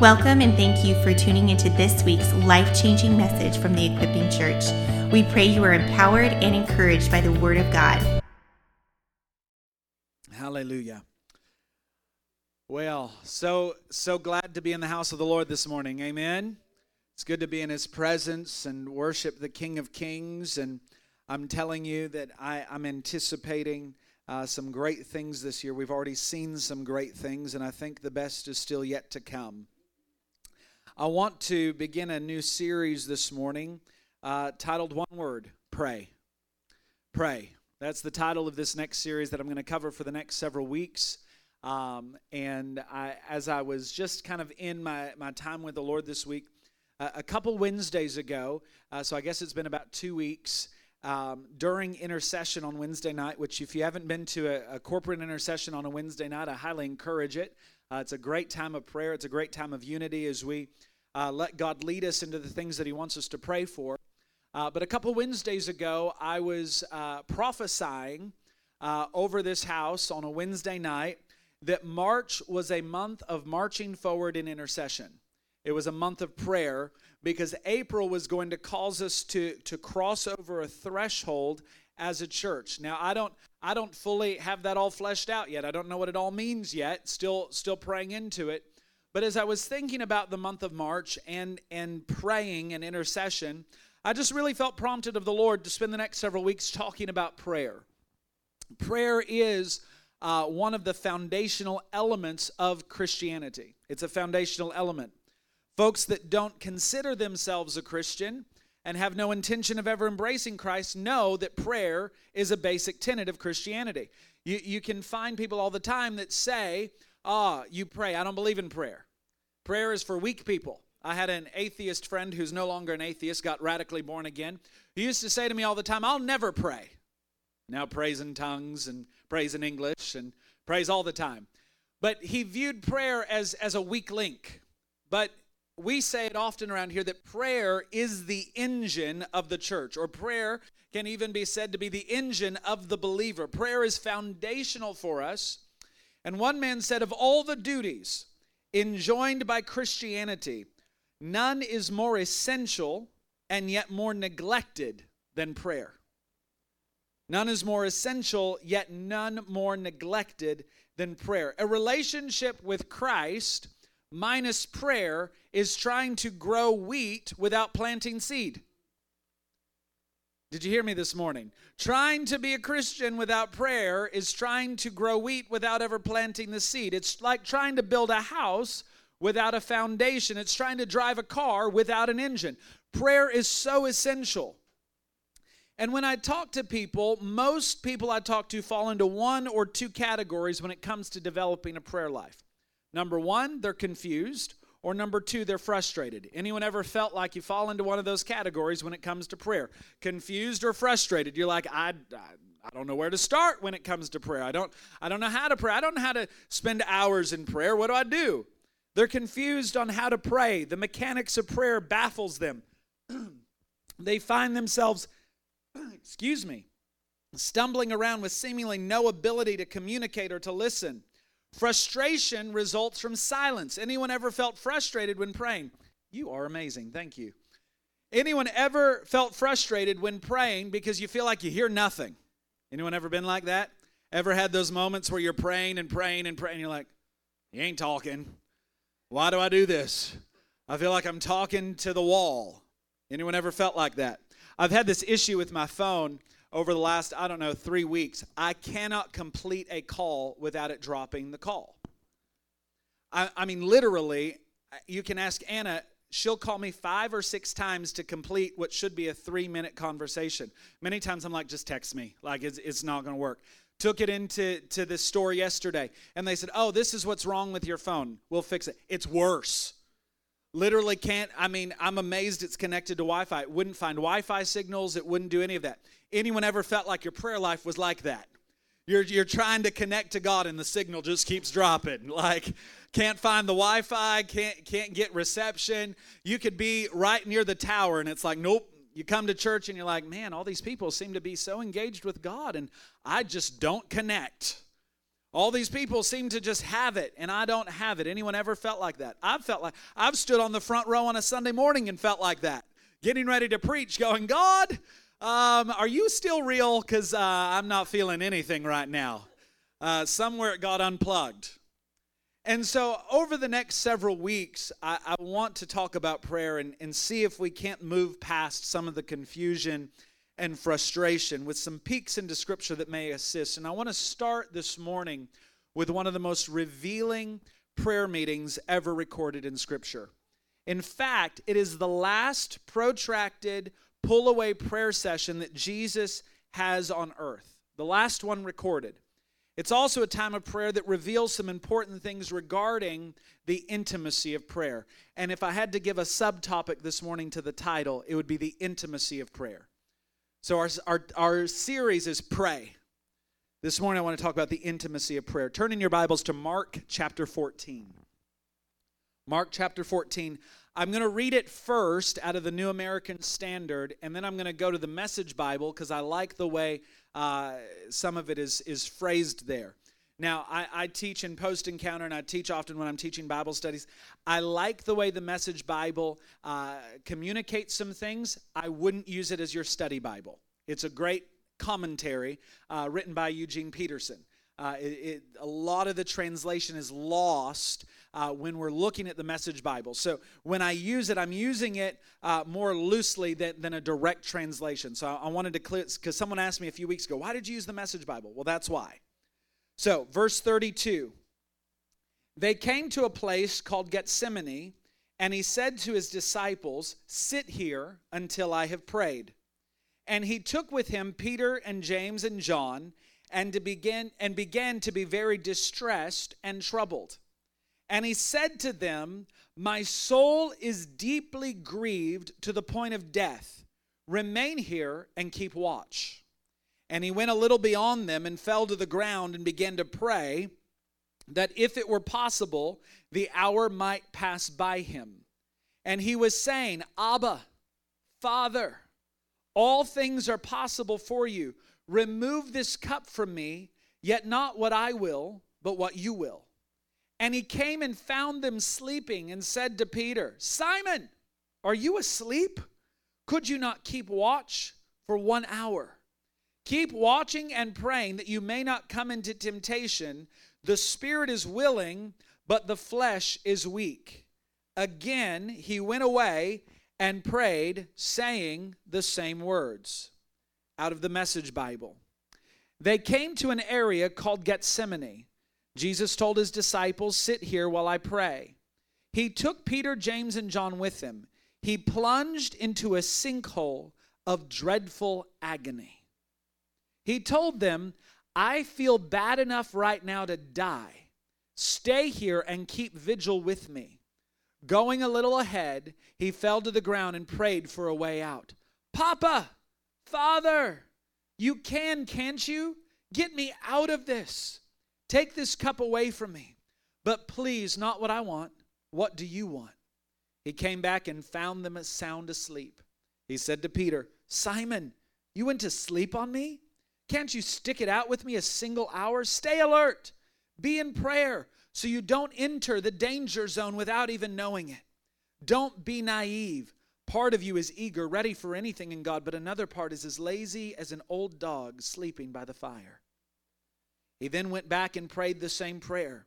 Welcome and thank you for tuning into this week's life changing message from the Equipping Church. We pray you are empowered and encouraged by the Word of God. Hallelujah. Well, so so glad to be in the house of the Lord this morning. Amen. It's good to be in his presence and worship the King of Kings and I'm telling you that I, I'm anticipating uh, some great things this year. We've already seen some great things, and I think the best is still yet to come. I want to begin a new series this morning uh, titled One Word Pray. Pray. That's the title of this next series that I'm going to cover for the next several weeks. Um, and I, as I was just kind of in my, my time with the Lord this week, uh, a couple Wednesdays ago, uh, so I guess it's been about two weeks, um, during intercession on Wednesday night, which if you haven't been to a, a corporate intercession on a Wednesday night, I highly encourage it. Uh, it's a great time of prayer. It's a great time of unity as we uh, let God lead us into the things that He wants us to pray for. Uh, but a couple Wednesdays ago, I was uh, prophesying uh, over this house on a Wednesday night that March was a month of marching forward in intercession. It was a month of prayer because April was going to cause us to, to cross over a threshold as a church. Now I don't I don't fully have that all fleshed out yet. I don't know what it all means yet. Still still praying into it. But as I was thinking about the month of March and, and praying and intercession, I just really felt prompted of the Lord to spend the next several weeks talking about prayer. Prayer is uh, one of the foundational elements of Christianity, it's a foundational element. Folks that don't consider themselves a Christian and have no intention of ever embracing Christ know that prayer is a basic tenet of Christianity. You, you can find people all the time that say, Ah, you pray. I don't believe in prayer. Prayer is for weak people. I had an atheist friend who's no longer an atheist, got radically born again. He used to say to me all the time, I'll never pray. Now prays in tongues and prays in English and prays all the time. But he viewed prayer as, as a weak link. But we say it often around here that prayer is the engine of the church, or prayer can even be said to be the engine of the believer. Prayer is foundational for us and one man said, Of all the duties enjoined by Christianity, none is more essential and yet more neglected than prayer. None is more essential, yet none more neglected than prayer. A relationship with Christ minus prayer is trying to grow wheat without planting seed. Did you hear me this morning? Trying to be a Christian without prayer is trying to grow wheat without ever planting the seed. It's like trying to build a house without a foundation. It's trying to drive a car without an engine. Prayer is so essential. And when I talk to people, most people I talk to fall into one or two categories when it comes to developing a prayer life. Number one, they're confused or number two, they're frustrated. Anyone ever felt like you fall into one of those categories when it comes to prayer? Confused or frustrated? You're like, I, I, I don't know where to start when it comes to prayer. I don't, I don't know how to pray. I don't know how to spend hours in prayer. What do I do? They're confused on how to pray. The mechanics of prayer baffles them. they find themselves, excuse me, stumbling around with seemingly no ability to communicate or to listen. Frustration results from silence. Anyone ever felt frustrated when praying? You are amazing. Thank you. Anyone ever felt frustrated when praying because you feel like you hear nothing? Anyone ever been like that? Ever had those moments where you're praying and praying and praying, and you're like, you ain't talking. Why do I do this? I feel like I'm talking to the wall. Anyone ever felt like that? I've had this issue with my phone over the last, I don't know, three weeks, I cannot complete a call without it dropping the call. I, I mean, literally, you can ask Anna, she'll call me five or six times to complete what should be a three minute conversation. Many times I'm like, just text me. Like, it's, it's not going to work. Took it into to this store yesterday, and they said, oh, this is what's wrong with your phone. We'll fix it. It's worse. Literally can't, I mean, I'm amazed it's connected to Wi Fi. It wouldn't find Wi Fi signals, it wouldn't do any of that. Anyone ever felt like your prayer life was like that? You're, you're trying to connect to God and the signal just keeps dropping. Like, can't find the Wi Fi, can't, can't get reception. You could be right near the tower and it's like, nope. You come to church and you're like, man, all these people seem to be so engaged with God and I just don't connect. All these people seem to just have it, and I don't have it. Anyone ever felt like that? I've felt like I've stood on the front row on a Sunday morning and felt like that, getting ready to preach, going, God, um, are you still real? Because uh, I'm not feeling anything right now. Uh, somewhere it got unplugged. And so, over the next several weeks, I, I want to talk about prayer and, and see if we can't move past some of the confusion and frustration with some peeks into Scripture that may assist. And I want to start this morning with one of the most revealing prayer meetings ever recorded in Scripture. In fact, it is the last protracted pull away prayer session that Jesus has on earth, the last one recorded. It's also a time of prayer that reveals some important things regarding the intimacy of prayer. And if I had to give a subtopic this morning to the title, it would be the intimacy of prayer. So our, our, our series is Pray. This morning I want to talk about the intimacy of prayer. Turn in your Bibles to Mark chapter 14. Mark chapter 14. I'm going to read it first out of the New American Standard, and then I'm going to go to the Message Bible because I like the way uh, some of it is, is phrased there. Now, I, I, teach in Post Encounter, and I teach often when I'm teaching Bible studies. I like the way the Message Bible uh, communicates some things. I wouldn't use it as your study Bible. It's a great commentary uh, written by Eugene Peterson. Uh, it, it, a lot of the translation is lost uh, when we're looking at the Message Bible. So when I use it, I'm using it uh, more loosely than, than a direct translation. So I, I wanted to clear, because someone asked me a few weeks ago, why did you use the Message Bible? Well, that's why. So, verse 32 They came to a place called Gethsemane, and he said to his disciples, Sit here until I have prayed. And he took with him Peter and James and John and to begin and began to be very distressed and troubled. And he said to them, My soul is deeply grieved to the point of death. Remain here and keep watch. And he went a little beyond them and fell to the ground and began to pray that if it were possible, the hour might pass by him. And he was saying, Abba, Father, all things are possible for you. Remove this cup from me, yet not what I will, but what you will. And he came and found them sleeping and said to Peter, Simon, are you asleep? Could you not keep watch for one hour? Keep watching and praying that you may not come into temptation. The spirit is willing, but the flesh is weak. Again, he went away and prayed, saying the same words out of the Message Bible. They came to an area called Gethsemane. Jesus told his disciples, Sit here while I pray. He took Peter, James, and John with him. He plunged into a sinkhole of dreadful agony. He told them, I feel bad enough right now to die. Stay here and keep vigil with me. Going a little ahead, he fell to the ground and prayed for a way out. Papa, Father, you can, can't you? Get me out of this. Take this cup away from me. But please, not what I want. What do you want? He came back and found them sound asleep. He said to Peter, Simon, you went to sleep on me? Can't you stick it out with me a single hour? Stay alert. Be in prayer so you don't enter the danger zone without even knowing it. Don't be naive. Part of you is eager, ready for anything in God, but another part is as lazy as an old dog sleeping by the fire. He then went back and prayed the same prayer.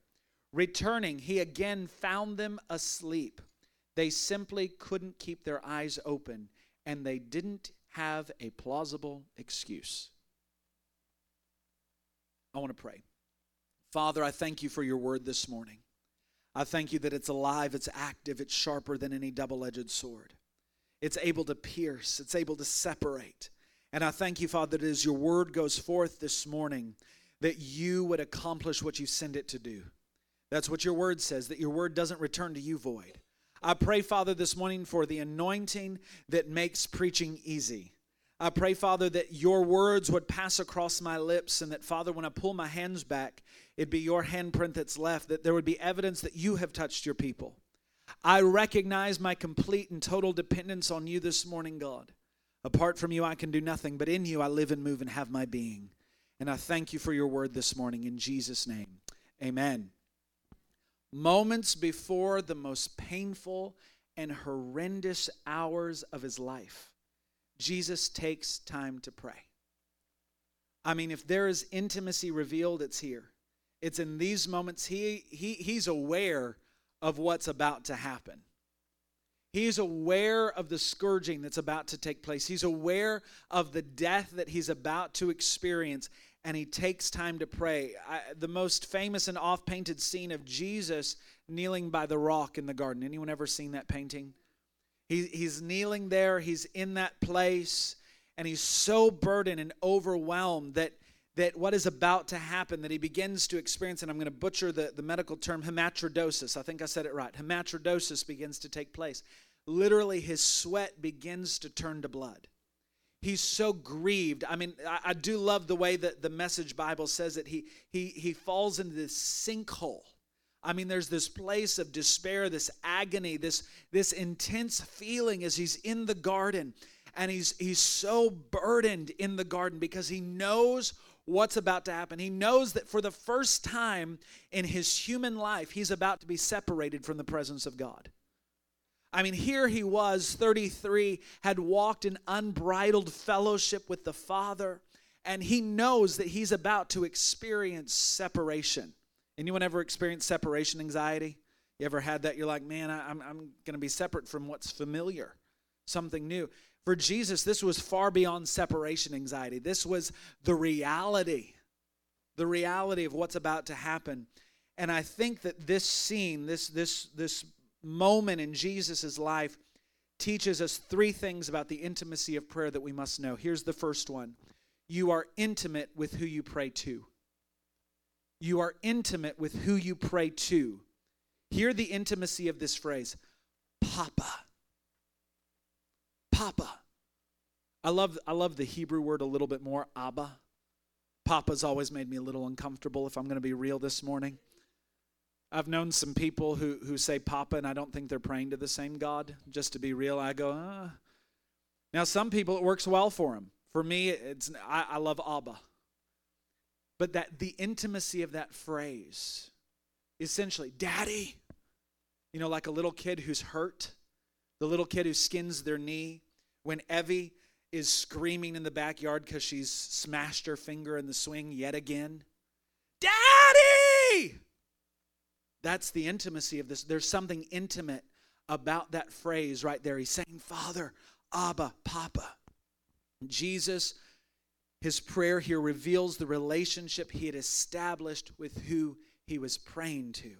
Returning, he again found them asleep. They simply couldn't keep their eyes open, and they didn't have a plausible excuse. I want to pray. Father, I thank you for your word this morning. I thank you that it's alive, it's active, it's sharper than any double edged sword. It's able to pierce, it's able to separate. And I thank you, Father, that as your word goes forth this morning, that you would accomplish what you send it to do. That's what your word says, that your word doesn't return to you void. I pray, Father, this morning for the anointing that makes preaching easy. I pray, Father, that your words would pass across my lips, and that, Father, when I pull my hands back, it'd be your handprint that's left, that there would be evidence that you have touched your people. I recognize my complete and total dependence on you this morning, God. Apart from you, I can do nothing, but in you, I live and move and have my being. And I thank you for your word this morning in Jesus' name. Amen. Moments before the most painful and horrendous hours of his life, Jesus takes time to pray. I mean, if there is intimacy revealed, it's here. It's in these moments he, he he's aware of what's about to happen. He's aware of the scourging that's about to take place. He's aware of the death that he's about to experience, and he takes time to pray. I, the most famous and off painted scene of Jesus kneeling by the rock in the garden. Anyone ever seen that painting? He, he's kneeling there, he's in that place, and he's so burdened and overwhelmed that that what is about to happen that he begins to experience and i'm going to butcher the, the medical term hematidrosis i think i said it right hematidrosis begins to take place literally his sweat begins to turn to blood he's so grieved i mean i, I do love the way that the message bible says that he he he falls into this sinkhole I mean, there's this place of despair, this agony, this, this intense feeling as he's in the garden. And he's, he's so burdened in the garden because he knows what's about to happen. He knows that for the first time in his human life, he's about to be separated from the presence of God. I mean, here he was, 33, had walked in unbridled fellowship with the Father, and he knows that he's about to experience separation. Anyone ever experienced separation anxiety? You ever had that? You're like, man, I, I'm, I'm going to be separate from what's familiar, something new. For Jesus, this was far beyond separation anxiety. This was the reality, the reality of what's about to happen. And I think that this scene, this, this, this moment in Jesus' life, teaches us three things about the intimacy of prayer that we must know. Here's the first one you are intimate with who you pray to. You are intimate with who you pray to. Hear the intimacy of this phrase Papa. Papa. I love, I love the Hebrew word a little bit more, Abba. Papa's always made me a little uncomfortable if I'm going to be real this morning. I've known some people who, who say Papa, and I don't think they're praying to the same God. Just to be real, I go, ah. Now, some people, it works well for them. For me, it's I, I love Abba. But that the intimacy of that phrase, essentially, Daddy, you know, like a little kid who's hurt, the little kid who skins their knee, when Evie is screaming in the backyard because she's smashed her finger in the swing yet again. Daddy! That's the intimacy of this. There's something intimate about that phrase right there. He's saying, Father, Abba, Papa. Jesus, his prayer here reveals the relationship he had established with who he was praying to.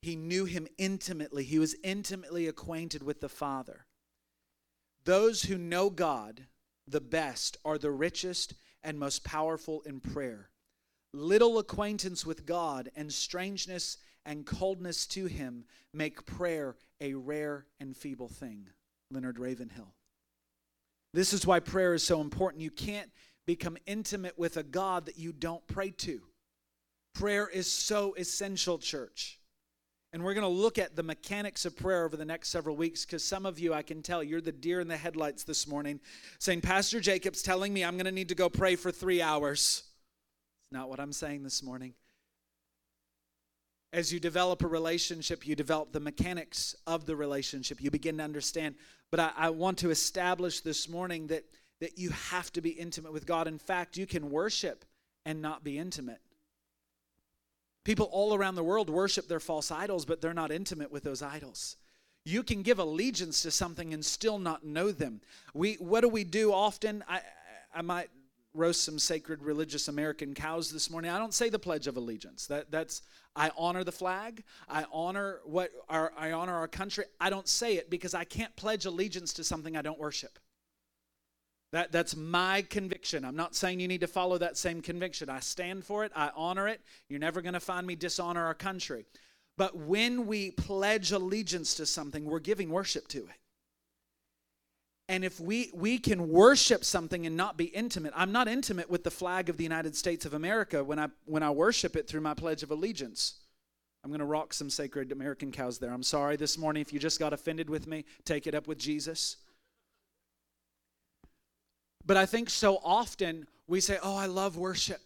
He knew him intimately, he was intimately acquainted with the Father. Those who know God the best are the richest and most powerful in prayer. Little acquaintance with God and strangeness and coldness to Him make prayer a rare and feeble thing. Leonard Ravenhill. This is why prayer is so important. You can't become intimate with a God that you don't pray to. Prayer is so essential, church. And we're going to look at the mechanics of prayer over the next several weeks because some of you, I can tell, you're the deer in the headlights this morning saying, Pastor Jacob's telling me I'm going to need to go pray for three hours. It's not what I'm saying this morning. As you develop a relationship, you develop the mechanics of the relationship. You begin to understand. But I, I want to establish this morning that, that you have to be intimate with God. In fact, you can worship and not be intimate. People all around the world worship their false idols, but they're not intimate with those idols. You can give allegiance to something and still not know them. We, what do we do often? I, I might roast some sacred religious American cows this morning. I don't say the Pledge of Allegiance. That, that's I honor the flag. I honor what our, I honor our country. I don't say it because I can't pledge allegiance to something I don't worship. That, that's my conviction. I'm not saying you need to follow that same conviction. I stand for it, I honor it. You're never going to find me dishonor our country. But when we pledge allegiance to something, we're giving worship to it. And if we, we can worship something and not be intimate, I'm not intimate with the flag of the United States of America when I, when I worship it through my Pledge of Allegiance. I'm going to rock some sacred American cows there. I'm sorry this morning if you just got offended with me, take it up with Jesus. But I think so often we say, Oh, I love worship.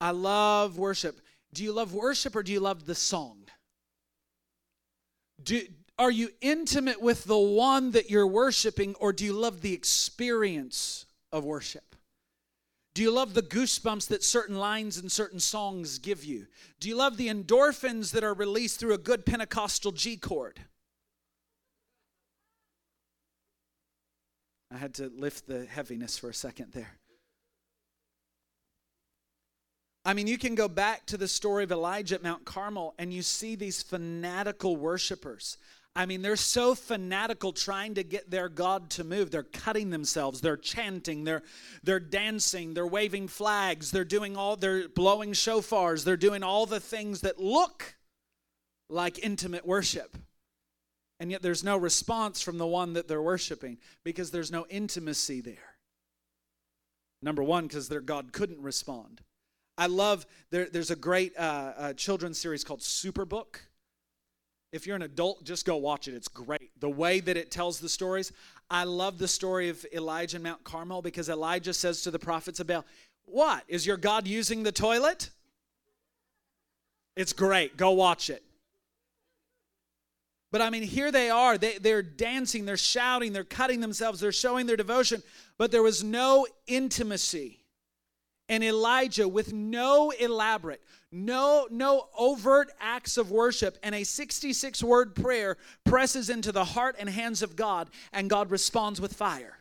I love worship. Do you love worship or do you love the song? Do, are you intimate with the one that you're worshiping or do you love the experience of worship? Do you love the goosebumps that certain lines and certain songs give you? Do you love the endorphins that are released through a good Pentecostal G chord? I had to lift the heaviness for a second there. I mean, you can go back to the story of Elijah at Mount Carmel and you see these fanatical worshipers. I mean, they're so fanatical trying to get their God to move. They're cutting themselves, they're chanting, they're they're dancing, they're waving flags, they're doing all they're blowing shofars, they're doing all the things that look like intimate worship. And yet there's no response from the one that they're worshiping because there's no intimacy there. Number one, because their God couldn't respond. I love, there, there's a great uh, uh, children's series called Superbook. If you're an adult, just go watch it. It's great. The way that it tells the stories. I love the story of Elijah and Mount Carmel because Elijah says to the prophets of Baal, What? Is your God using the toilet? It's great. Go watch it. But I mean, here they are. They, they're dancing, they're shouting, they're cutting themselves, they're showing their devotion, but there was no intimacy and Elijah with no elaborate, no no overt acts of worship and a 66 word prayer presses into the heart and hands of God and God responds with fire.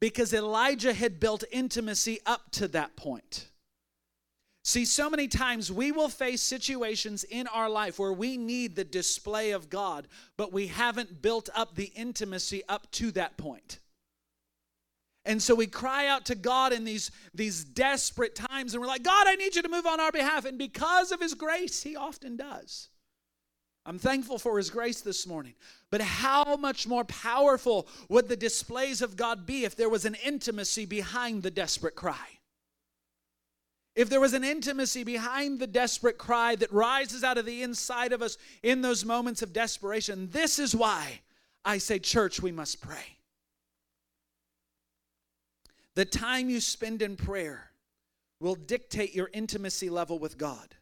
Because Elijah had built intimacy up to that point. See, so many times we will face situations in our life where we need the display of God, but we haven't built up the intimacy up to that point. And so we cry out to God in these, these desperate times, and we're like, God, I need you to move on our behalf. And because of His grace, He often does. I'm thankful for His grace this morning. But how much more powerful would the displays of God be if there was an intimacy behind the desperate cry? If there was an intimacy behind the desperate cry that rises out of the inside of us in those moments of desperation, this is why I say, church, we must pray. The time you spend in prayer will dictate your intimacy level with God.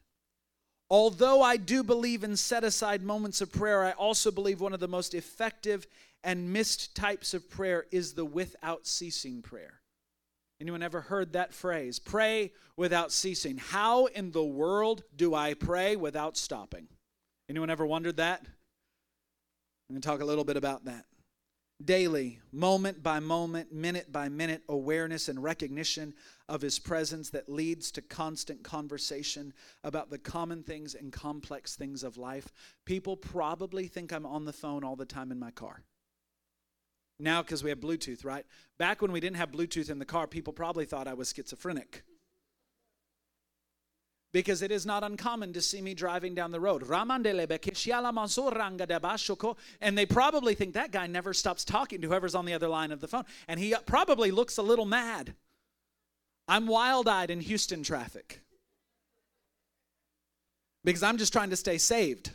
Although I do believe in set aside moments of prayer, I also believe one of the most effective and missed types of prayer is the without ceasing prayer. Anyone ever heard that phrase? Pray without ceasing. How in the world do I pray without stopping? Anyone ever wondered that? I'm going to talk a little bit about that daily, moment by moment, minute by minute awareness and recognition of His presence that leads to constant conversation about the common things and complex things of life. People probably think I'm on the phone all the time in my car. Now, because we have Bluetooth, right? Back when we didn't have Bluetooth in the car, people probably thought I was schizophrenic because it is not uncommon to see me driving down the road. And they probably think that guy never stops talking to whoever's on the other line of the phone. And he probably looks a little mad. I'm wild eyed in Houston traffic because I'm just trying to stay saved.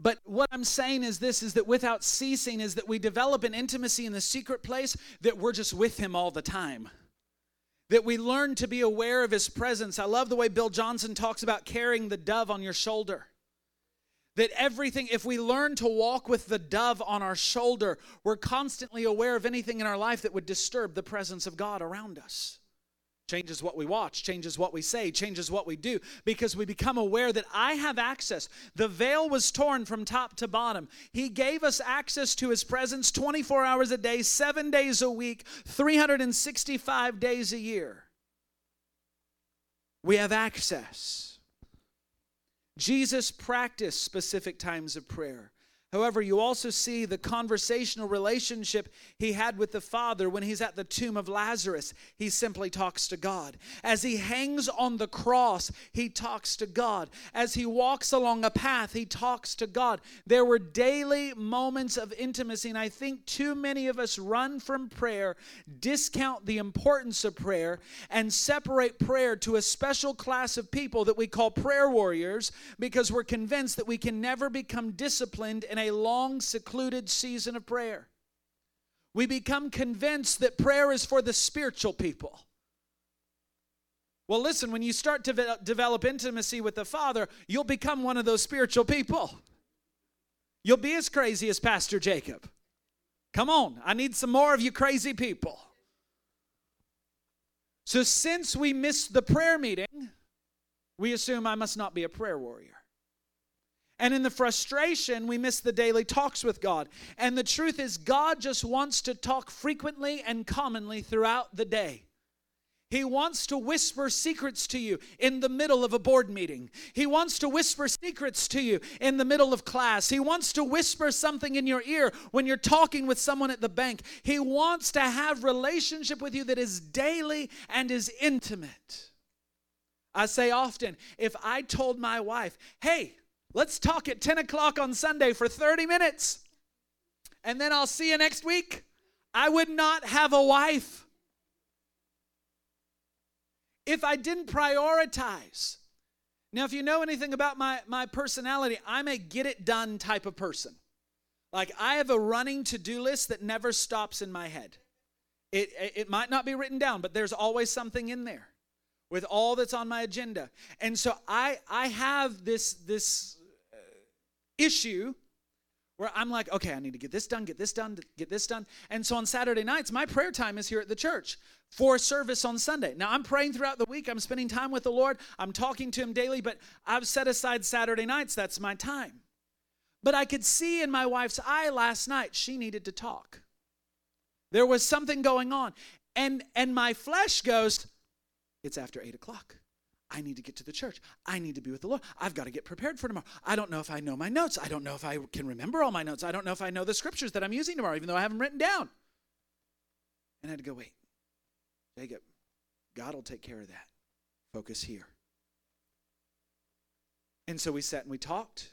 But what I'm saying is this is that without ceasing, is that we develop an intimacy in the secret place that we're just with Him all the time that we learn to be aware of his presence. I love the way Bill Johnson talks about carrying the dove on your shoulder. That everything, if we learn to walk with the dove on our shoulder, we're constantly aware of anything in our life that would disturb the presence of God around us. Changes what we watch, changes what we say, changes what we do, because we become aware that I have access. The veil was torn from top to bottom. He gave us access to His presence 24 hours a day, seven days a week, 365 days a year. We have access. Jesus practiced specific times of prayer. However, you also see the conversational relationship he had with the Father when he's at the tomb of Lazarus. He simply talks to God. As he hangs on the cross, he talks to God. As he walks along a path, he talks to God. There were daily moments of intimacy, and I think too many of us run from prayer, discount the importance of prayer, and separate prayer to a special class of people that we call prayer warriors because we're convinced that we can never become disciplined in a long, secluded season of prayer. We become convinced that prayer is for the spiritual people. Well, listen, when you start to ve- develop intimacy with the Father, you'll become one of those spiritual people. You'll be as crazy as Pastor Jacob. Come on, I need some more of you crazy people. So, since we missed the prayer meeting, we assume I must not be a prayer warrior. And in the frustration, we miss the daily talks with God. And the truth is, God just wants to talk frequently and commonly throughout the day. He wants to whisper secrets to you in the middle of a board meeting. He wants to whisper secrets to you in the middle of class. He wants to whisper something in your ear when you're talking with someone at the bank. He wants to have relationship with you that is daily and is intimate. I say often, if I told my wife, hey, let's talk at 10 o'clock on Sunday for 30 minutes, and then I'll see you next week, I would not have a wife if I didn't prioritize. Now, if you know anything about my, my personality, I'm a get it done type of person. Like, I have a running to do list that never stops in my head. It, it might not be written down, but there's always something in there with all that's on my agenda. And so I, I have this, this issue where I'm like, okay, I need to get this done, get this done, get this done. And so on Saturday nights, my prayer time is here at the church for service on Sunday. Now, I'm praying throughout the week. I'm spending time with the Lord. I'm talking to Him daily, but I've set aside Saturday nights. That's my time. But I could see in my wife's eye last night, she needed to talk. There was something going on. And, and my flesh goes, it's after eight o'clock. I need to get to the church. I need to be with the Lord. I've got to get prepared for tomorrow. I don't know if I know my notes. I don't know if I can remember all my notes. I don't know if I know the scriptures that I'm using tomorrow, even though I have them written down. And I had to go, wait, Jacob, God will take care of that. Focus here. And so we sat and we talked,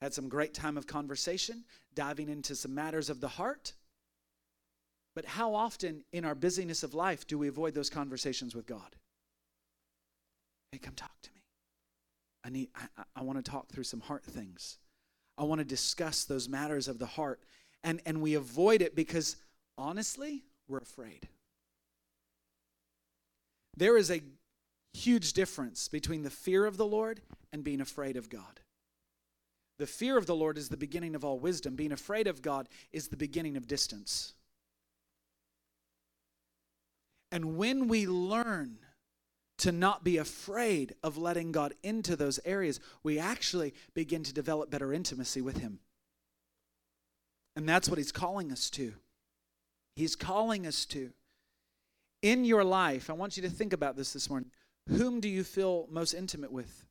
had some great time of conversation, diving into some matters of the heart. But how often in our busyness of life do we avoid those conversations with God? Hey, come talk to me. I need I, I want to talk through some heart things. I want to discuss those matters of the heart. And and we avoid it because honestly, we're afraid. There is a huge difference between the fear of the Lord and being afraid of God. The fear of the Lord is the beginning of all wisdom. Being afraid of God is the beginning of distance. And when we learn to not be afraid of letting God into those areas, we actually begin to develop better intimacy with Him. And that's what He's calling us to. He's calling us to in your life, I want you to think about this this morning. Whom do you feel most intimate with?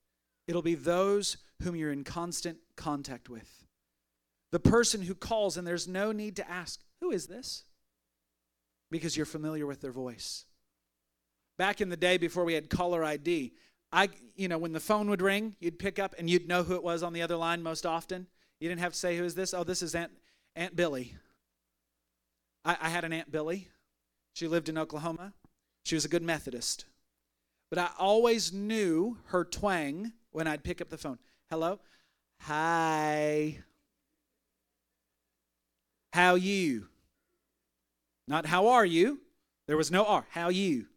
It'll be those whom you're in constant contact with. The person who calls, and there's no need to ask, Who is this? Because you're familiar with their voice. Back in the day before we had caller ID, I, you know, when the phone would ring, you'd pick up and you'd know who it was on the other line most often. You didn't have to say, Who is this? Oh, this is Aunt, Aunt Billy. I, I had an Aunt Billy. She lived in Oklahoma. She was a good Methodist. But I always knew her twang when I'd pick up the phone. Hello? Hi. How you? Not how are you? There was no R. How you?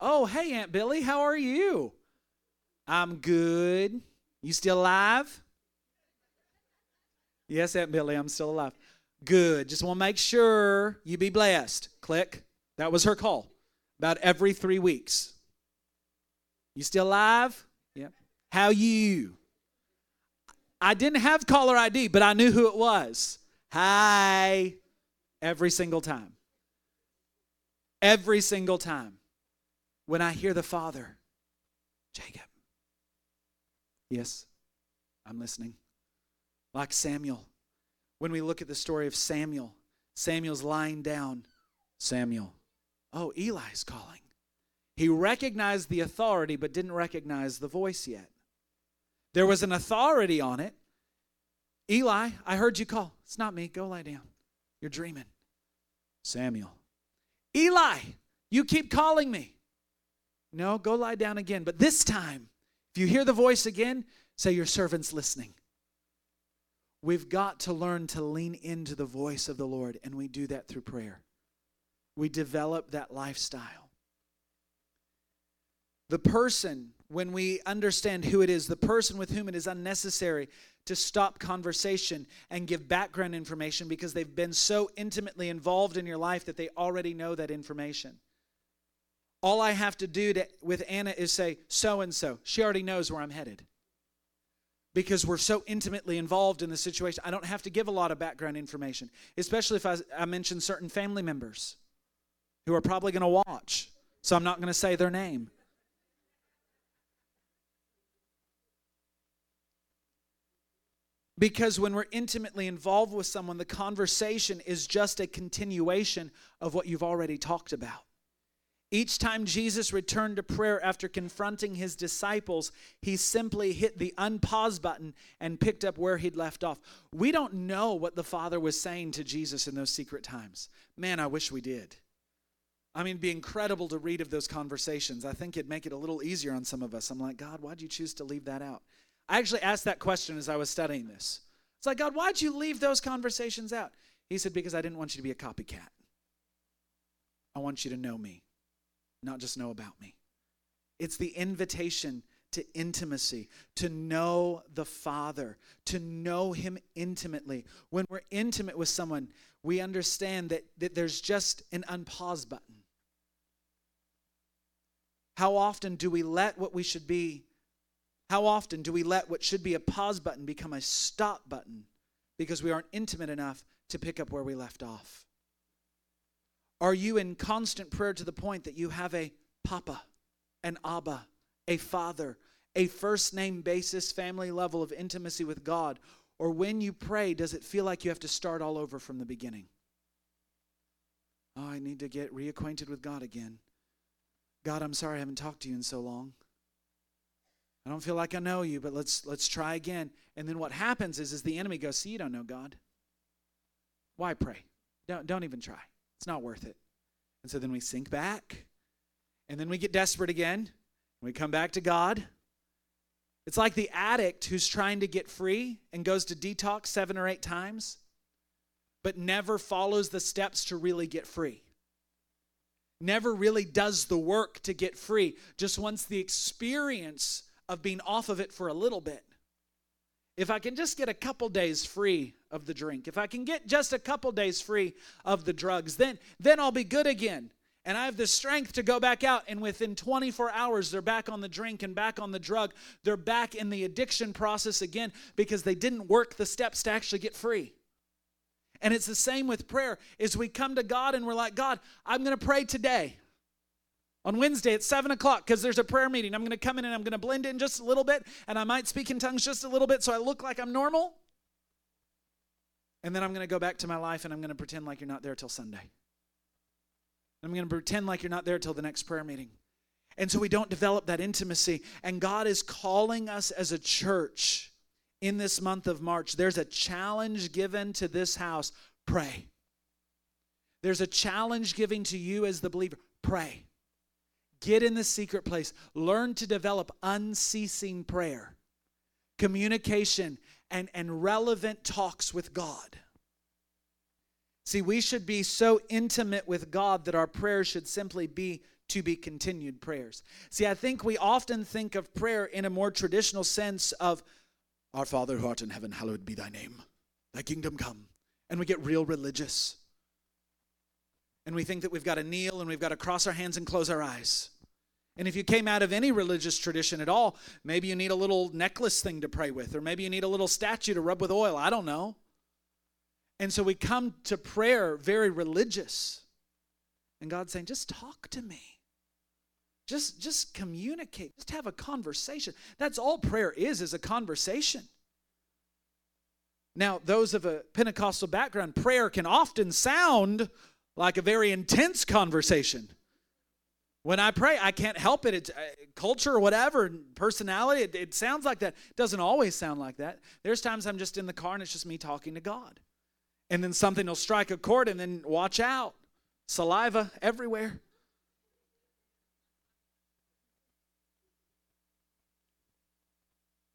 Oh, hey Aunt Billy, how are you? I'm good. You still alive? Yes, Aunt Billy, I'm still alive. Good. Just want to make sure you be blessed. Click. That was her call. About every three weeks. You still alive? Yep. How you? I didn't have caller ID, but I knew who it was. Hi. Every single time. Every single time. When I hear the Father, Jacob. Yes, I'm listening. Like Samuel when we look at the story of Samuel. Samuel's lying down. Samuel. Oh, Eli's calling. He recognized the authority but didn't recognize the voice yet. There was an authority on it. Eli, I heard you call. It's not me. Go lie down. You're dreaming. Samuel. Eli, you keep calling me. No, go lie down again. But this time, if you hear the voice again, say, Your servant's listening. We've got to learn to lean into the voice of the Lord, and we do that through prayer. We develop that lifestyle. The person, when we understand who it is, the person with whom it is unnecessary to stop conversation and give background information because they've been so intimately involved in your life that they already know that information. All I have to do to, with Anna is say, so and so. She already knows where I'm headed. Because we're so intimately involved in the situation. I don't have to give a lot of background information, especially if I, I mention certain family members who are probably going to watch. So I'm not going to say their name. Because when we're intimately involved with someone, the conversation is just a continuation of what you've already talked about. Each time Jesus returned to prayer after confronting his disciples, he simply hit the unpause button and picked up where he'd left off. We don't know what the Father was saying to Jesus in those secret times. Man, I wish we did. I mean, it'd be incredible to read of those conversations. I think it'd make it a little easier on some of us. I'm like, God, why'd you choose to leave that out? I actually asked that question as I was studying this. It's like, God, why'd you leave those conversations out? He said, Because I didn't want you to be a copycat. I want you to know me, not just know about me. It's the invitation to intimacy, to know the Father, to know Him intimately. When we're intimate with someone, we understand that, that there's just an unpause button. How often do we let what we should be how often do we let what should be a pause button become a stop button because we aren't intimate enough to pick up where we left off? Are you in constant prayer to the point that you have a papa, an abba, a father, a first name basis family level of intimacy with God? Or when you pray, does it feel like you have to start all over from the beginning? Oh, I need to get reacquainted with God again. God, I'm sorry I haven't talked to you in so long. I don't feel like I know you, but let's let's try again. And then what happens is is the enemy goes, "See, you don't know God. Why pray? Don't don't even try. It's not worth it." And so then we sink back, and then we get desperate again. we come back to God. It's like the addict who's trying to get free and goes to detox seven or eight times, but never follows the steps to really get free never really does the work to get free, just wants the experience of being off of it for a little bit. If I can just get a couple days free of the drink, if I can get just a couple days free of the drugs, then then I'll be good again. And I have the strength to go back out, and within 24 hours, they're back on the drink and back on the drug. They're back in the addiction process again because they didn't work the steps to actually get free. And it's the same with prayer. Is we come to God and we're like, God, I'm going to pray today on Wednesday at 7 o'clock because there's a prayer meeting. I'm going to come in and I'm going to blend in just a little bit, and I might speak in tongues just a little bit so I look like I'm normal. And then I'm going to go back to my life and I'm going to pretend like you're not there till Sunday. I'm going to pretend like you're not there till the next prayer meeting. And so we don't develop that intimacy. And God is calling us as a church in this month of March. There's a challenge given to this house pray. There's a challenge given to you as the believer pray. Get in the secret place. Learn to develop unceasing prayer, communication, and, and relevant talks with God. See, we should be so intimate with God that our prayers should simply be to be continued prayers. See, I think we often think of prayer in a more traditional sense of, Our Father who art in heaven, hallowed be thy name, thy kingdom come. And we get real religious and we think that we've got to kneel and we've got to cross our hands and close our eyes. And if you came out of any religious tradition at all, maybe you need a little necklace thing to pray with, or maybe you need a little statue to rub with oil. I don't know. And so we come to prayer very religious. And God's saying, just talk to me. Just, just communicate. Just have a conversation. That's all prayer is, is a conversation. Now, those of a Pentecostal background, prayer can often sound like a very intense conversation. When I pray, I can't help it. It's uh, culture or whatever, personality. It, it sounds like that. It doesn't always sound like that. There's times I'm just in the car and it's just me talking to God. And then something will strike a chord and then watch out. Saliva everywhere.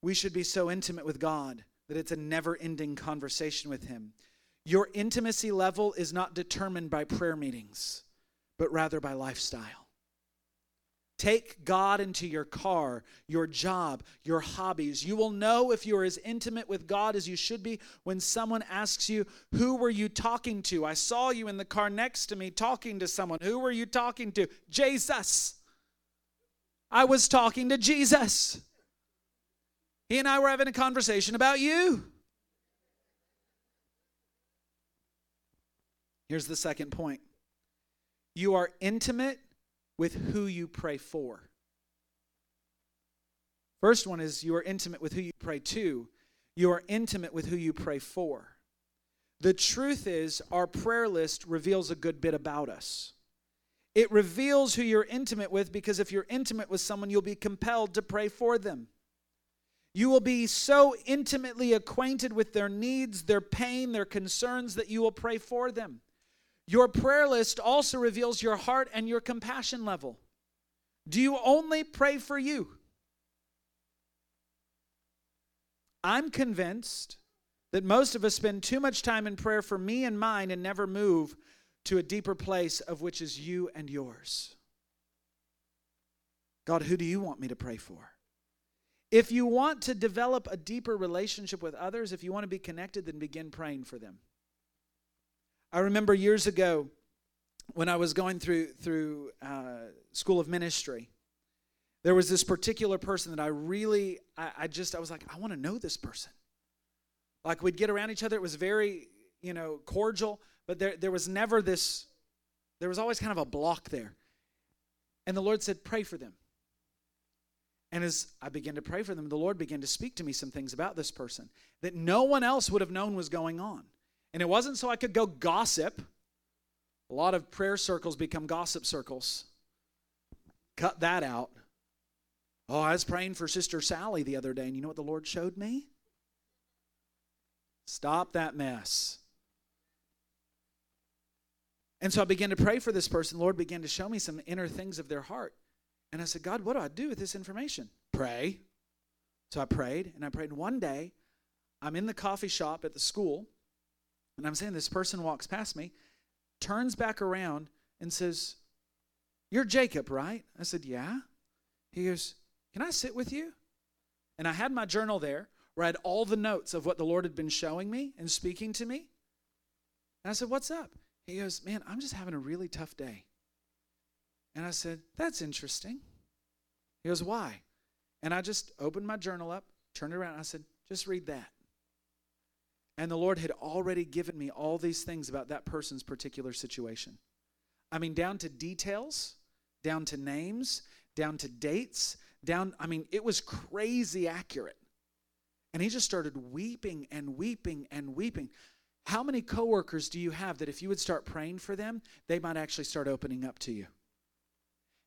We should be so intimate with God that it's a never ending conversation with Him. Your intimacy level is not determined by prayer meetings, but rather by lifestyle. Take God into your car, your job, your hobbies. You will know if you are as intimate with God as you should be when someone asks you, Who were you talking to? I saw you in the car next to me talking to someone. Who were you talking to? Jesus. I was talking to Jesus. He and I were having a conversation about you. Here's the second point you are intimate with who you pray for. First one is you are intimate with who you pray to, you are intimate with who you pray for. The truth is, our prayer list reveals a good bit about us. It reveals who you're intimate with because if you're intimate with someone, you'll be compelled to pray for them. You will be so intimately acquainted with their needs, their pain, their concerns that you will pray for them. Your prayer list also reveals your heart and your compassion level. Do you only pray for you? I'm convinced that most of us spend too much time in prayer for me and mine and never move to a deeper place of which is you and yours. God, who do you want me to pray for? If you want to develop a deeper relationship with others, if you want to be connected, then begin praying for them. I remember years ago when I was going through through uh, school of ministry, there was this particular person that I really, I, I just, I was like, I want to know this person. Like we'd get around each other. It was very, you know, cordial, but there there was never this. There was always kind of a block there. And the Lord said, pray for them. And as I began to pray for them, the Lord began to speak to me some things about this person that no one else would have known was going on. And it wasn't so I could go gossip. A lot of prayer circles become gossip circles. Cut that out. Oh, I was praying for Sister Sally the other day, and you know what the Lord showed me? Stop that mess. And so I began to pray for this person. The Lord began to show me some inner things of their heart. And I said, God, what do I do with this information? Pray. So I prayed, and I prayed. And One day, I'm in the coffee shop at the school, and I'm saying this person walks past me, turns back around, and says, You're Jacob, right? I said, Yeah. He goes, Can I sit with you? And I had my journal there where I had all the notes of what the Lord had been showing me and speaking to me. And I said, What's up? He goes, Man, I'm just having a really tough day. And I said, That's interesting. He goes, Why? And I just opened my journal up, turned it around, and I said, Just read that. And the Lord had already given me all these things about that person's particular situation. I mean, down to details, down to names, down to dates, down, I mean, it was crazy accurate. And he just started weeping and weeping and weeping. How many coworkers do you have that if you would start praying for them, they might actually start opening up to you?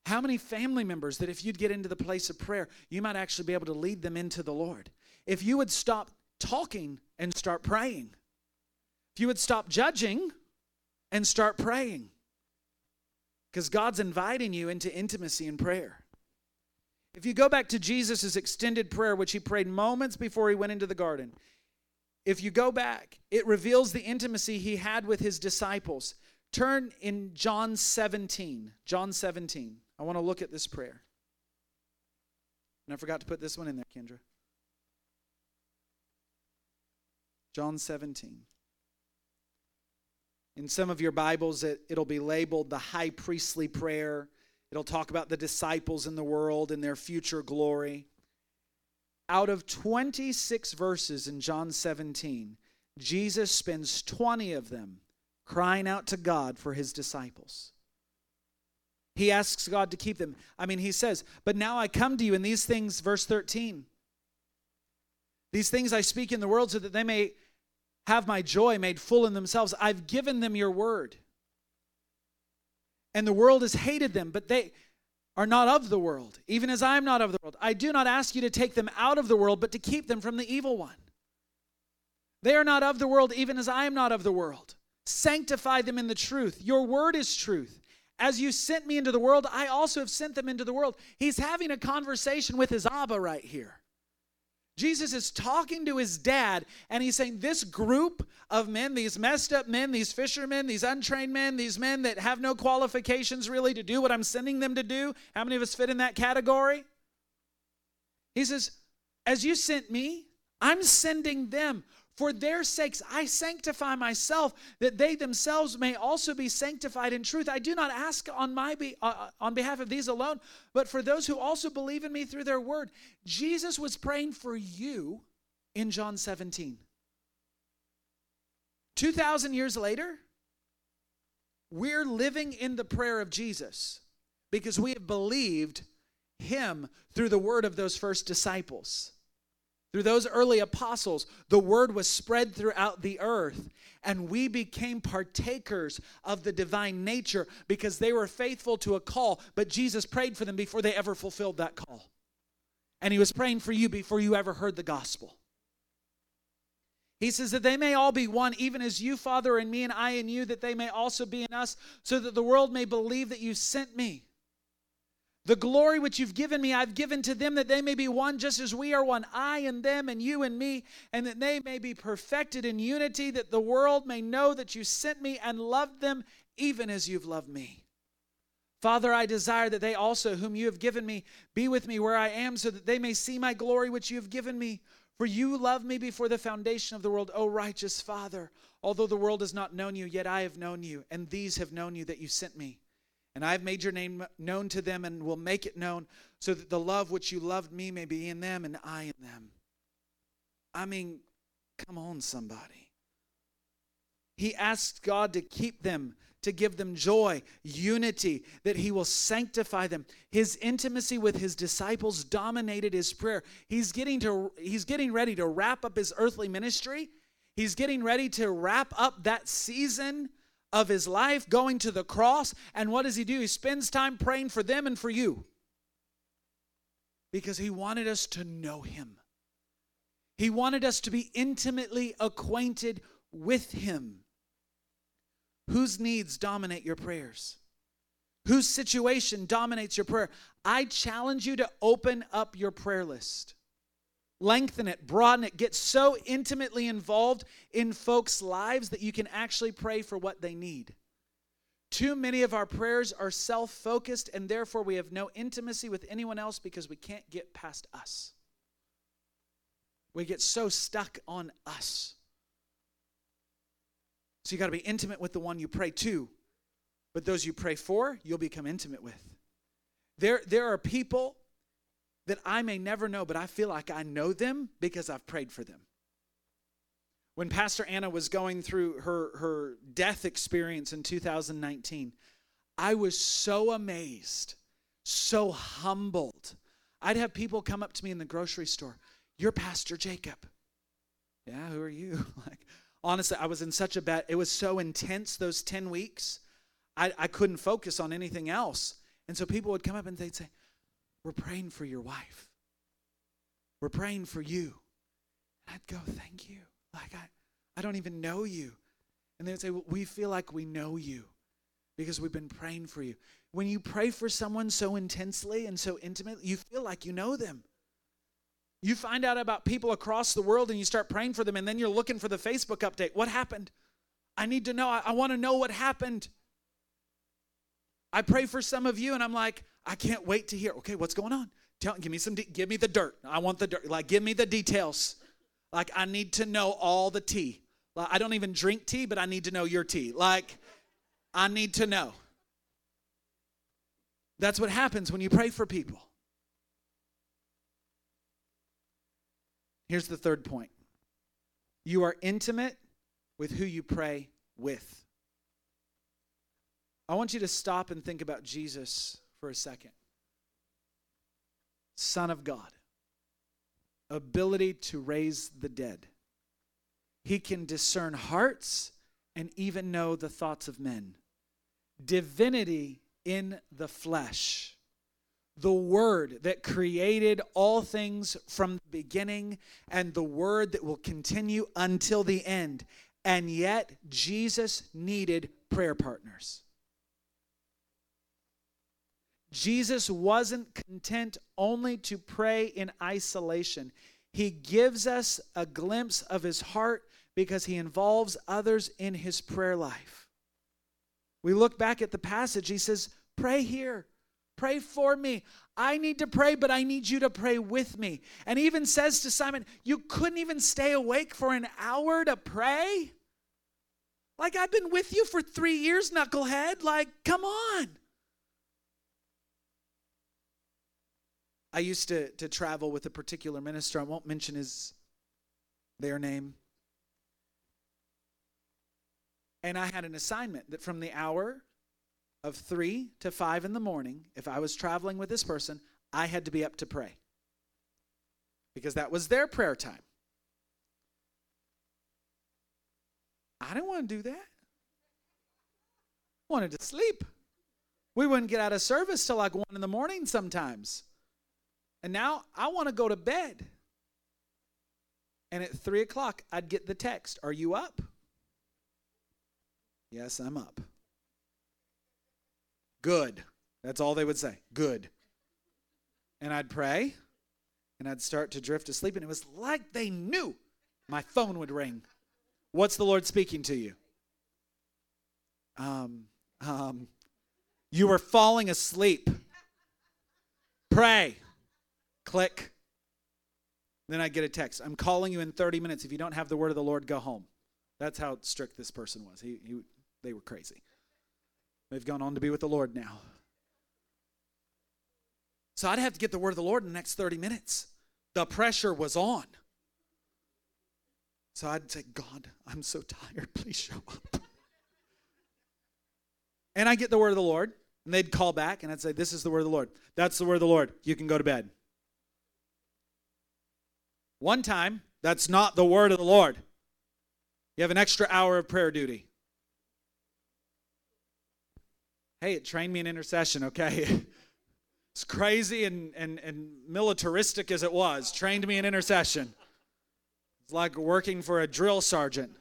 How many family members that if you'd get into the place of prayer, you might actually be able to lead them into the Lord? If you would stop talking and start praying. If you would stop judging and start praying. Because God's inviting you into intimacy and prayer. If you go back to Jesus' extended prayer, which he prayed moments before he went into the garden, if you go back, it reveals the intimacy he had with his disciples. Turn in John 17. John 17. I want to look at this prayer. And I forgot to put this one in there, Kendra. John 17. In some of your Bibles, it, it'll be labeled the high priestly prayer. It'll talk about the disciples in the world and their future glory. Out of 26 verses in John 17, Jesus spends 20 of them crying out to God for his disciples. He asks God to keep them. I mean, he says, But now I come to you in these things, verse 13. These things I speak in the world so that they may have my joy made full in themselves. I've given them your word. And the world has hated them, but they are not of the world, even as I am not of the world. I do not ask you to take them out of the world, but to keep them from the evil one. They are not of the world, even as I am not of the world. Sanctify them in the truth. Your word is truth. As you sent me into the world, I also have sent them into the world. He's having a conversation with his Abba right here. Jesus is talking to his dad, and he's saying, This group of men, these messed up men, these fishermen, these untrained men, these men that have no qualifications really to do what I'm sending them to do, how many of us fit in that category? He says, As you sent me, I'm sending them. For their sakes, I sanctify myself, that they themselves may also be sanctified in truth. I do not ask on my be, uh, uh, on behalf of these alone, but for those who also believe in me through their word. Jesus was praying for you in John 17. 2,000 years later, we're living in the prayer of Jesus because we have believed him through the word of those first disciples. Through those early apostles, the word was spread throughout the earth, and we became partakers of the divine nature because they were faithful to a call. But Jesus prayed for them before they ever fulfilled that call. And he was praying for you before you ever heard the gospel. He says that they may all be one, even as you, Father, and me, and I, and you, that they may also be in us, so that the world may believe that you sent me. The glory which you've given me, I've given to them that they may be one just as we are one, I and them and you and me, and that they may be perfected in unity, that the world may know that you sent me and loved them even as you've loved me. Father, I desire that they also, whom you have given me, be with me where I am, so that they may see my glory which you have given me. For you loved me before the foundation of the world, O righteous Father. Although the world has not known you, yet I have known you, and these have known you that you sent me. And I have made your name known to them and will make it known so that the love which you loved me may be in them and I in them. I mean, come on, somebody. He asked God to keep them, to give them joy, unity, that He will sanctify them. His intimacy with His disciples dominated His prayer. He's getting, to, he's getting ready to wrap up His earthly ministry. He's getting ready to wrap up that season of his life going to the cross. And what does he do? He spends time praying for them and for you because he wanted us to know him. He wanted us to be intimately acquainted with him. Whose needs dominate your prayers? Whose situation dominates your prayer? I challenge you to open up your prayer list lengthen it, broaden it, get so intimately involved in folks' lives that you can actually pray for what they need. Too many of our prayers are self focused, and therefore we have no intimacy with anyone else because we can't get past us. We get so stuck on us. So you got to be intimate with the one you pray to, but those you pray for, you'll become intimate with. There, there are people that I may never know, but I feel like I know them because I've prayed for them. When Pastor Anna was going through her, her death experience in 2019, I was so amazed, so humbled. I'd have people come up to me in the grocery store, You're Pastor Jacob. Yeah, who are you? like, honestly, I was in such a bad, it was so intense those 10 weeks. I, I couldn't focus on anything else. And so people would come up and they'd say, we're praying for your wife. We're praying for you. And I'd go, Thank you. Like, I, I don't even know you. And they would say, well, We feel like we know you because we've been praying for you. When you pray for someone so intensely and so intimately, you feel like you know them. You find out about people across the world and you start praying for them, and then you're looking for the Facebook update. What happened? I need to know. I, I want to know what happened. I pray for some of you, and I'm like, I can't wait to hear. Okay, what's going on? Tell, give me some. De- give me the dirt. I want the dirt. Like, give me the details. Like, I need to know all the tea. Like, I don't even drink tea, but I need to know your tea. Like, I need to know. That's what happens when you pray for people. Here's the third point you are intimate with who you pray with. I want you to stop and think about Jesus for a second. Son of God, ability to raise the dead. He can discern hearts and even know the thoughts of men. Divinity in the flesh. The Word that created all things from the beginning and the Word that will continue until the end. And yet, Jesus needed prayer partners. Jesus wasn't content only to pray in isolation. He gives us a glimpse of his heart because he involves others in his prayer life. We look back at the passage, he says, Pray here, pray for me. I need to pray, but I need you to pray with me. And even says to Simon, You couldn't even stay awake for an hour to pray? Like, I've been with you for three years, knucklehead. Like, come on. I used to, to travel with a particular minister. I won't mention his their name. And I had an assignment that from the hour of three to five in the morning, if I was traveling with this person, I had to be up to pray. Because that was their prayer time. I didn't want to do that. I wanted to sleep. We wouldn't get out of service till like one in the morning sometimes. And now I want to go to bed. And at three o'clock, I'd get the text Are you up? Yes, I'm up. Good. That's all they would say. Good. And I'd pray and I'd start to drift to sleep. And it was like they knew my phone would ring. What's the Lord speaking to you? Um, um, you were falling asleep. Pray. Click. Then I get a text. I'm calling you in 30 minutes. If you don't have the word of the Lord, go home. That's how strict this person was. He, he, they were crazy. They've gone on to be with the Lord now. So I'd have to get the word of the Lord in the next 30 minutes. The pressure was on. So I'd say, God, I'm so tired. Please show up. And I get the word of the Lord, and they'd call back, and I'd say, This is the word of the Lord. That's the word of the Lord. You can go to bed. One time, that's not the word of the Lord. You have an extra hour of prayer duty. Hey, it trained me in intercession, okay? it's crazy and, and, and militaristic as it was, trained me in intercession. It's like working for a drill sergeant.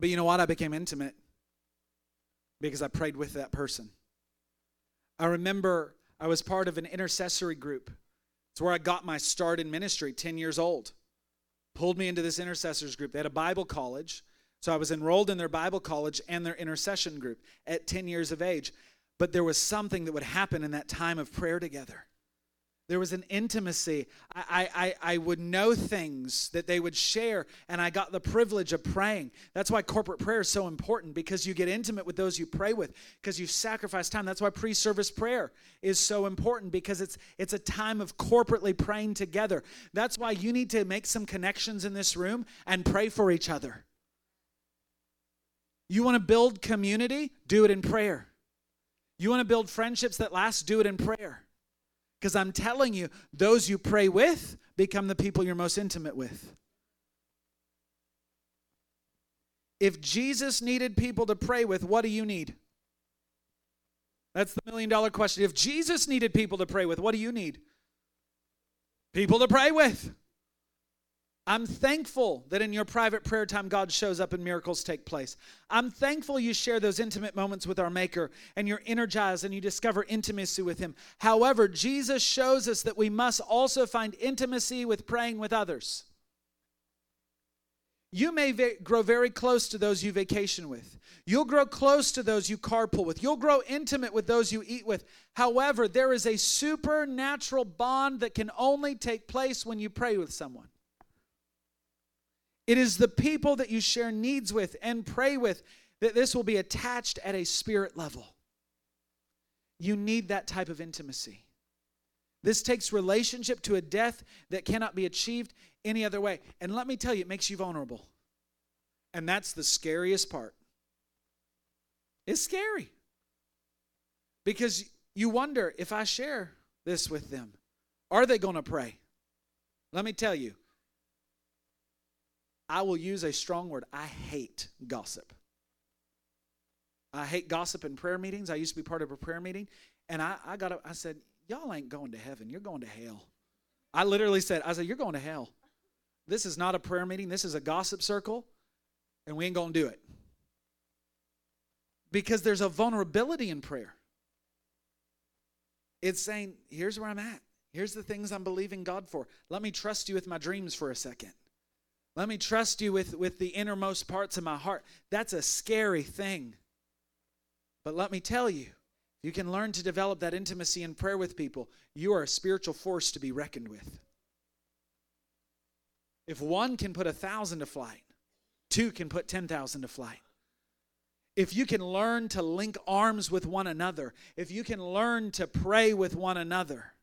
But you know what? I became intimate because I prayed with that person. I remember I was part of an intercessory group. It's where I got my start in ministry, 10 years old. Pulled me into this intercessors group. They had a Bible college. So I was enrolled in their Bible college and their intercession group at 10 years of age. But there was something that would happen in that time of prayer together. There was an intimacy. I, I, I would know things that they would share, and I got the privilege of praying. That's why corporate prayer is so important because you get intimate with those you pray with, because you sacrifice time. That's why pre service prayer is so important because it's, it's a time of corporately praying together. That's why you need to make some connections in this room and pray for each other. You want to build community? Do it in prayer. You want to build friendships that last? Do it in prayer. Because I'm telling you, those you pray with become the people you're most intimate with. If Jesus needed people to pray with, what do you need? That's the million dollar question. If Jesus needed people to pray with, what do you need? People to pray with. I'm thankful that in your private prayer time, God shows up and miracles take place. I'm thankful you share those intimate moments with our Maker and you're energized and you discover intimacy with Him. However, Jesus shows us that we must also find intimacy with praying with others. You may va- grow very close to those you vacation with. You'll grow close to those you carpool with. You'll grow intimate with those you eat with. However, there is a supernatural bond that can only take place when you pray with someone. It is the people that you share needs with and pray with that this will be attached at a spirit level. You need that type of intimacy. This takes relationship to a death that cannot be achieved any other way. And let me tell you, it makes you vulnerable. And that's the scariest part. It's scary. Because you wonder if I share this with them, are they going to pray? Let me tell you, I will use a strong word. I hate gossip. I hate gossip in prayer meetings. I used to be part of a prayer meeting, and I, I got up, I said, Y'all ain't going to heaven. You're going to hell. I literally said, I said, You're going to hell. This is not a prayer meeting. This is a gossip circle, and we ain't going to do it. Because there's a vulnerability in prayer. It's saying, Here's where I'm at. Here's the things I'm believing God for. Let me trust you with my dreams for a second. Let me trust you with, with the innermost parts of my heart. That's a scary thing. But let me tell you, if you can learn to develop that intimacy in prayer with people. You are a spiritual force to be reckoned with. If one can put a thousand to flight, two can put 10,000 to flight. If you can learn to link arms with one another, if you can learn to pray with one another,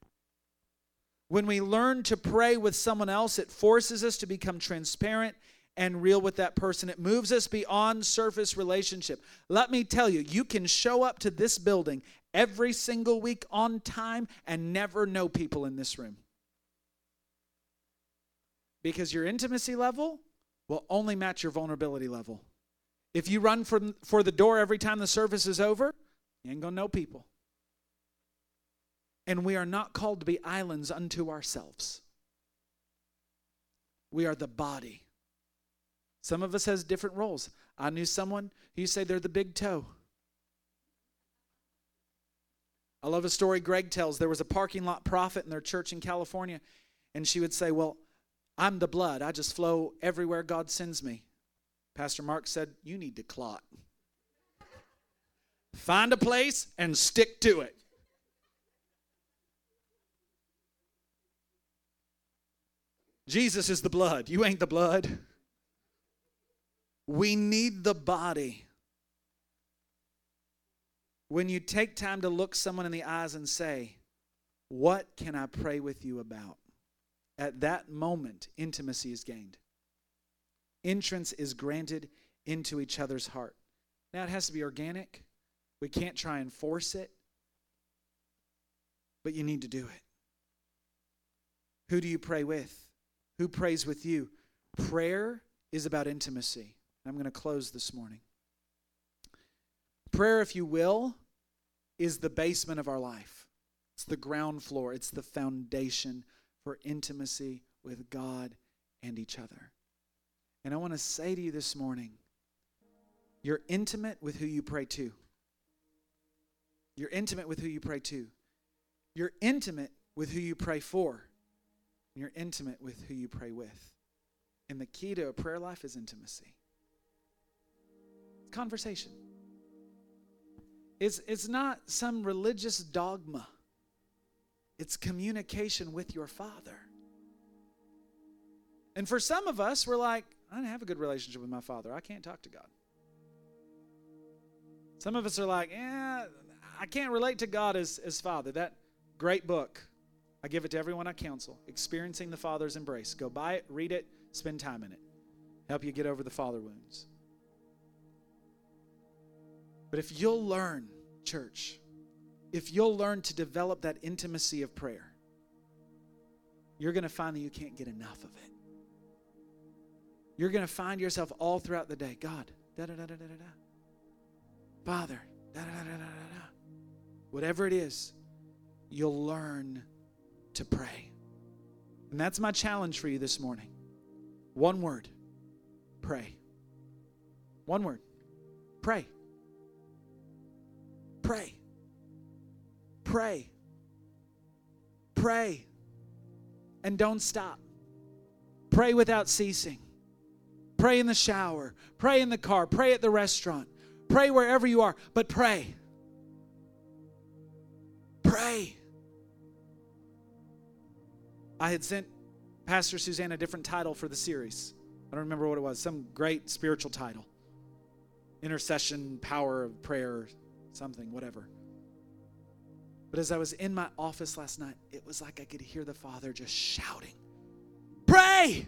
when we learn to pray with someone else, it forces us to become transparent and real with that person. It moves us beyond surface relationship. Let me tell you, you can show up to this building every single week on time and never know people in this room. Because your intimacy level will only match your vulnerability level. If you run for, for the door every time the service is over, you ain't gonna know people. And we are not called to be islands unto ourselves. We are the body. Some of us has different roles. I knew someone, who say they're the big toe. I love a story Greg tells. There was a parking lot prophet in their church in California, and she would say, Well, I'm the blood. I just flow everywhere God sends me. Pastor Mark said, You need to clot. Find a place and stick to it. Jesus is the blood. You ain't the blood. We need the body. When you take time to look someone in the eyes and say, What can I pray with you about? At that moment, intimacy is gained. Entrance is granted into each other's heart. Now, it has to be organic. We can't try and force it, but you need to do it. Who do you pray with? Who prays with you? Prayer is about intimacy. I'm going to close this morning. Prayer, if you will, is the basement of our life. It's the ground floor, it's the foundation for intimacy with God and each other. And I want to say to you this morning you're intimate with who you pray to. You're intimate with who you pray to. You're intimate with who you pray for. You're intimate with who you pray with. And the key to a prayer life is intimacy. Conversation. It's, it's not some religious dogma, it's communication with your Father. And for some of us, we're like, I don't have a good relationship with my Father. I can't talk to God. Some of us are like, yeah, I can't relate to God as, as Father. That great book, I give it to everyone I counsel. Experiencing the Father's Embrace. Go buy it, read it, spend time in it. Help you get over the father wounds. But if you'll learn, church, if you'll learn to develop that intimacy of prayer, you're going to find that you can't get enough of it. You're going to find yourself all throughout the day, God, da da da da da da. Father, da da da da da da. Whatever it is, you'll learn to pray. And that's my challenge for you this morning. One word pray. One word pray. Pray. Pray. Pray. And don't stop. Pray without ceasing. Pray in the shower. Pray in the car. Pray at the restaurant. Pray wherever you are, but pray. Pray. I had sent Pastor Suzanne a different title for the series. I don't remember what it was, some great spiritual title intercession, power of prayer, something, whatever. But as I was in my office last night, it was like I could hear the Father just shouting, Pray!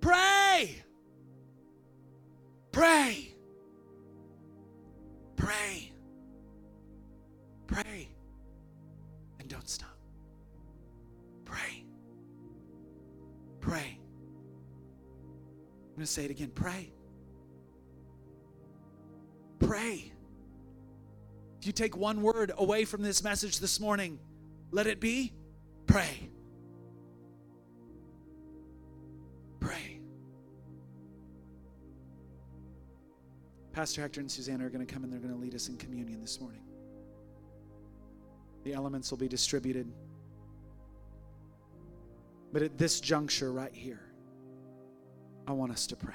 Pray! Pray! Pray! Pray! To say it again. Pray. Pray. If you take one word away from this message this morning, let it be pray. Pray. Pastor Hector and Susanna are going to come and they're going to lead us in communion this morning. The elements will be distributed. But at this juncture right here, I want us to pray.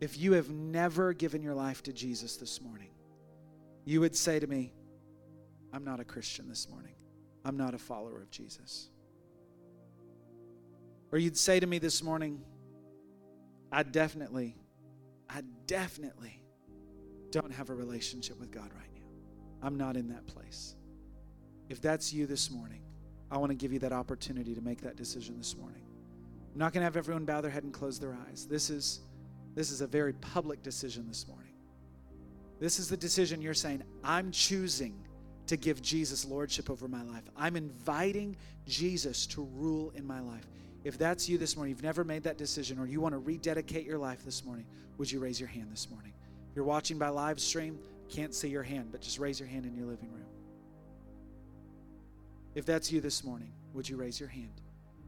If you have never given your life to Jesus this morning, you would say to me, I'm not a Christian this morning. I'm not a follower of Jesus. Or you'd say to me this morning, I definitely, I definitely don't have a relationship with God right now. I'm not in that place. If that's you this morning, I want to give you that opportunity to make that decision this morning. I'm not going to have everyone bow their head and close their eyes. This is this is a very public decision this morning. This is the decision you're saying, I'm choosing to give Jesus lordship over my life. I'm inviting Jesus to rule in my life. If that's you this morning, you've never made that decision, or you want to rededicate your life this morning, would you raise your hand this morning? If you're watching by live stream, can't see your hand, but just raise your hand in your living room. If that's you this morning, would you raise your hand?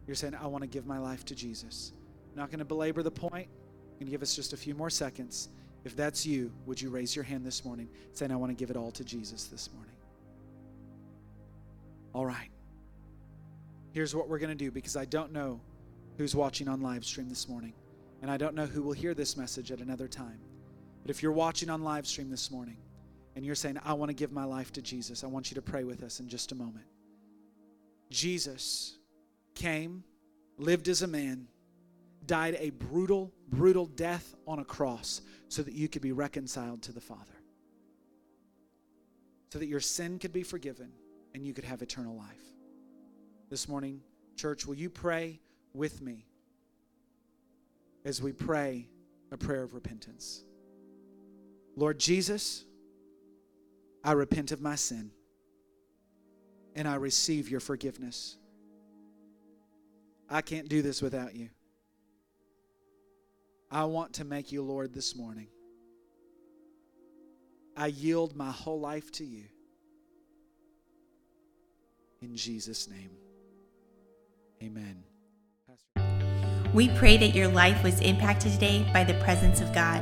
You're saying, I want to give my life to Jesus. I'm not going to belabor the point. I'm going to give us just a few more seconds. If that's you, would you raise your hand this morning saying, I want to give it all to Jesus this morning? All right. Here's what we're going to do because I don't know who's watching on live stream this morning, and I don't know who will hear this message at another time. But if you're watching on live stream this morning and you're saying, I want to give my life to Jesus, I want you to pray with us in just a moment. Jesus came, lived as a man, died a brutal, brutal death on a cross so that you could be reconciled to the Father, so that your sin could be forgiven and you could have eternal life. This morning, church, will you pray with me as we pray a prayer of repentance? Lord Jesus, I repent of my sin and I receive your forgiveness. I can't do this without you. I want to make you Lord this morning. I yield my whole life to you. In Jesus' name, amen. We pray that your life was impacted today by the presence of God.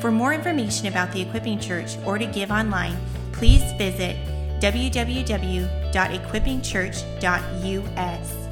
For more information about the Equipping Church or to give online, please visit www.equippingchurch.us.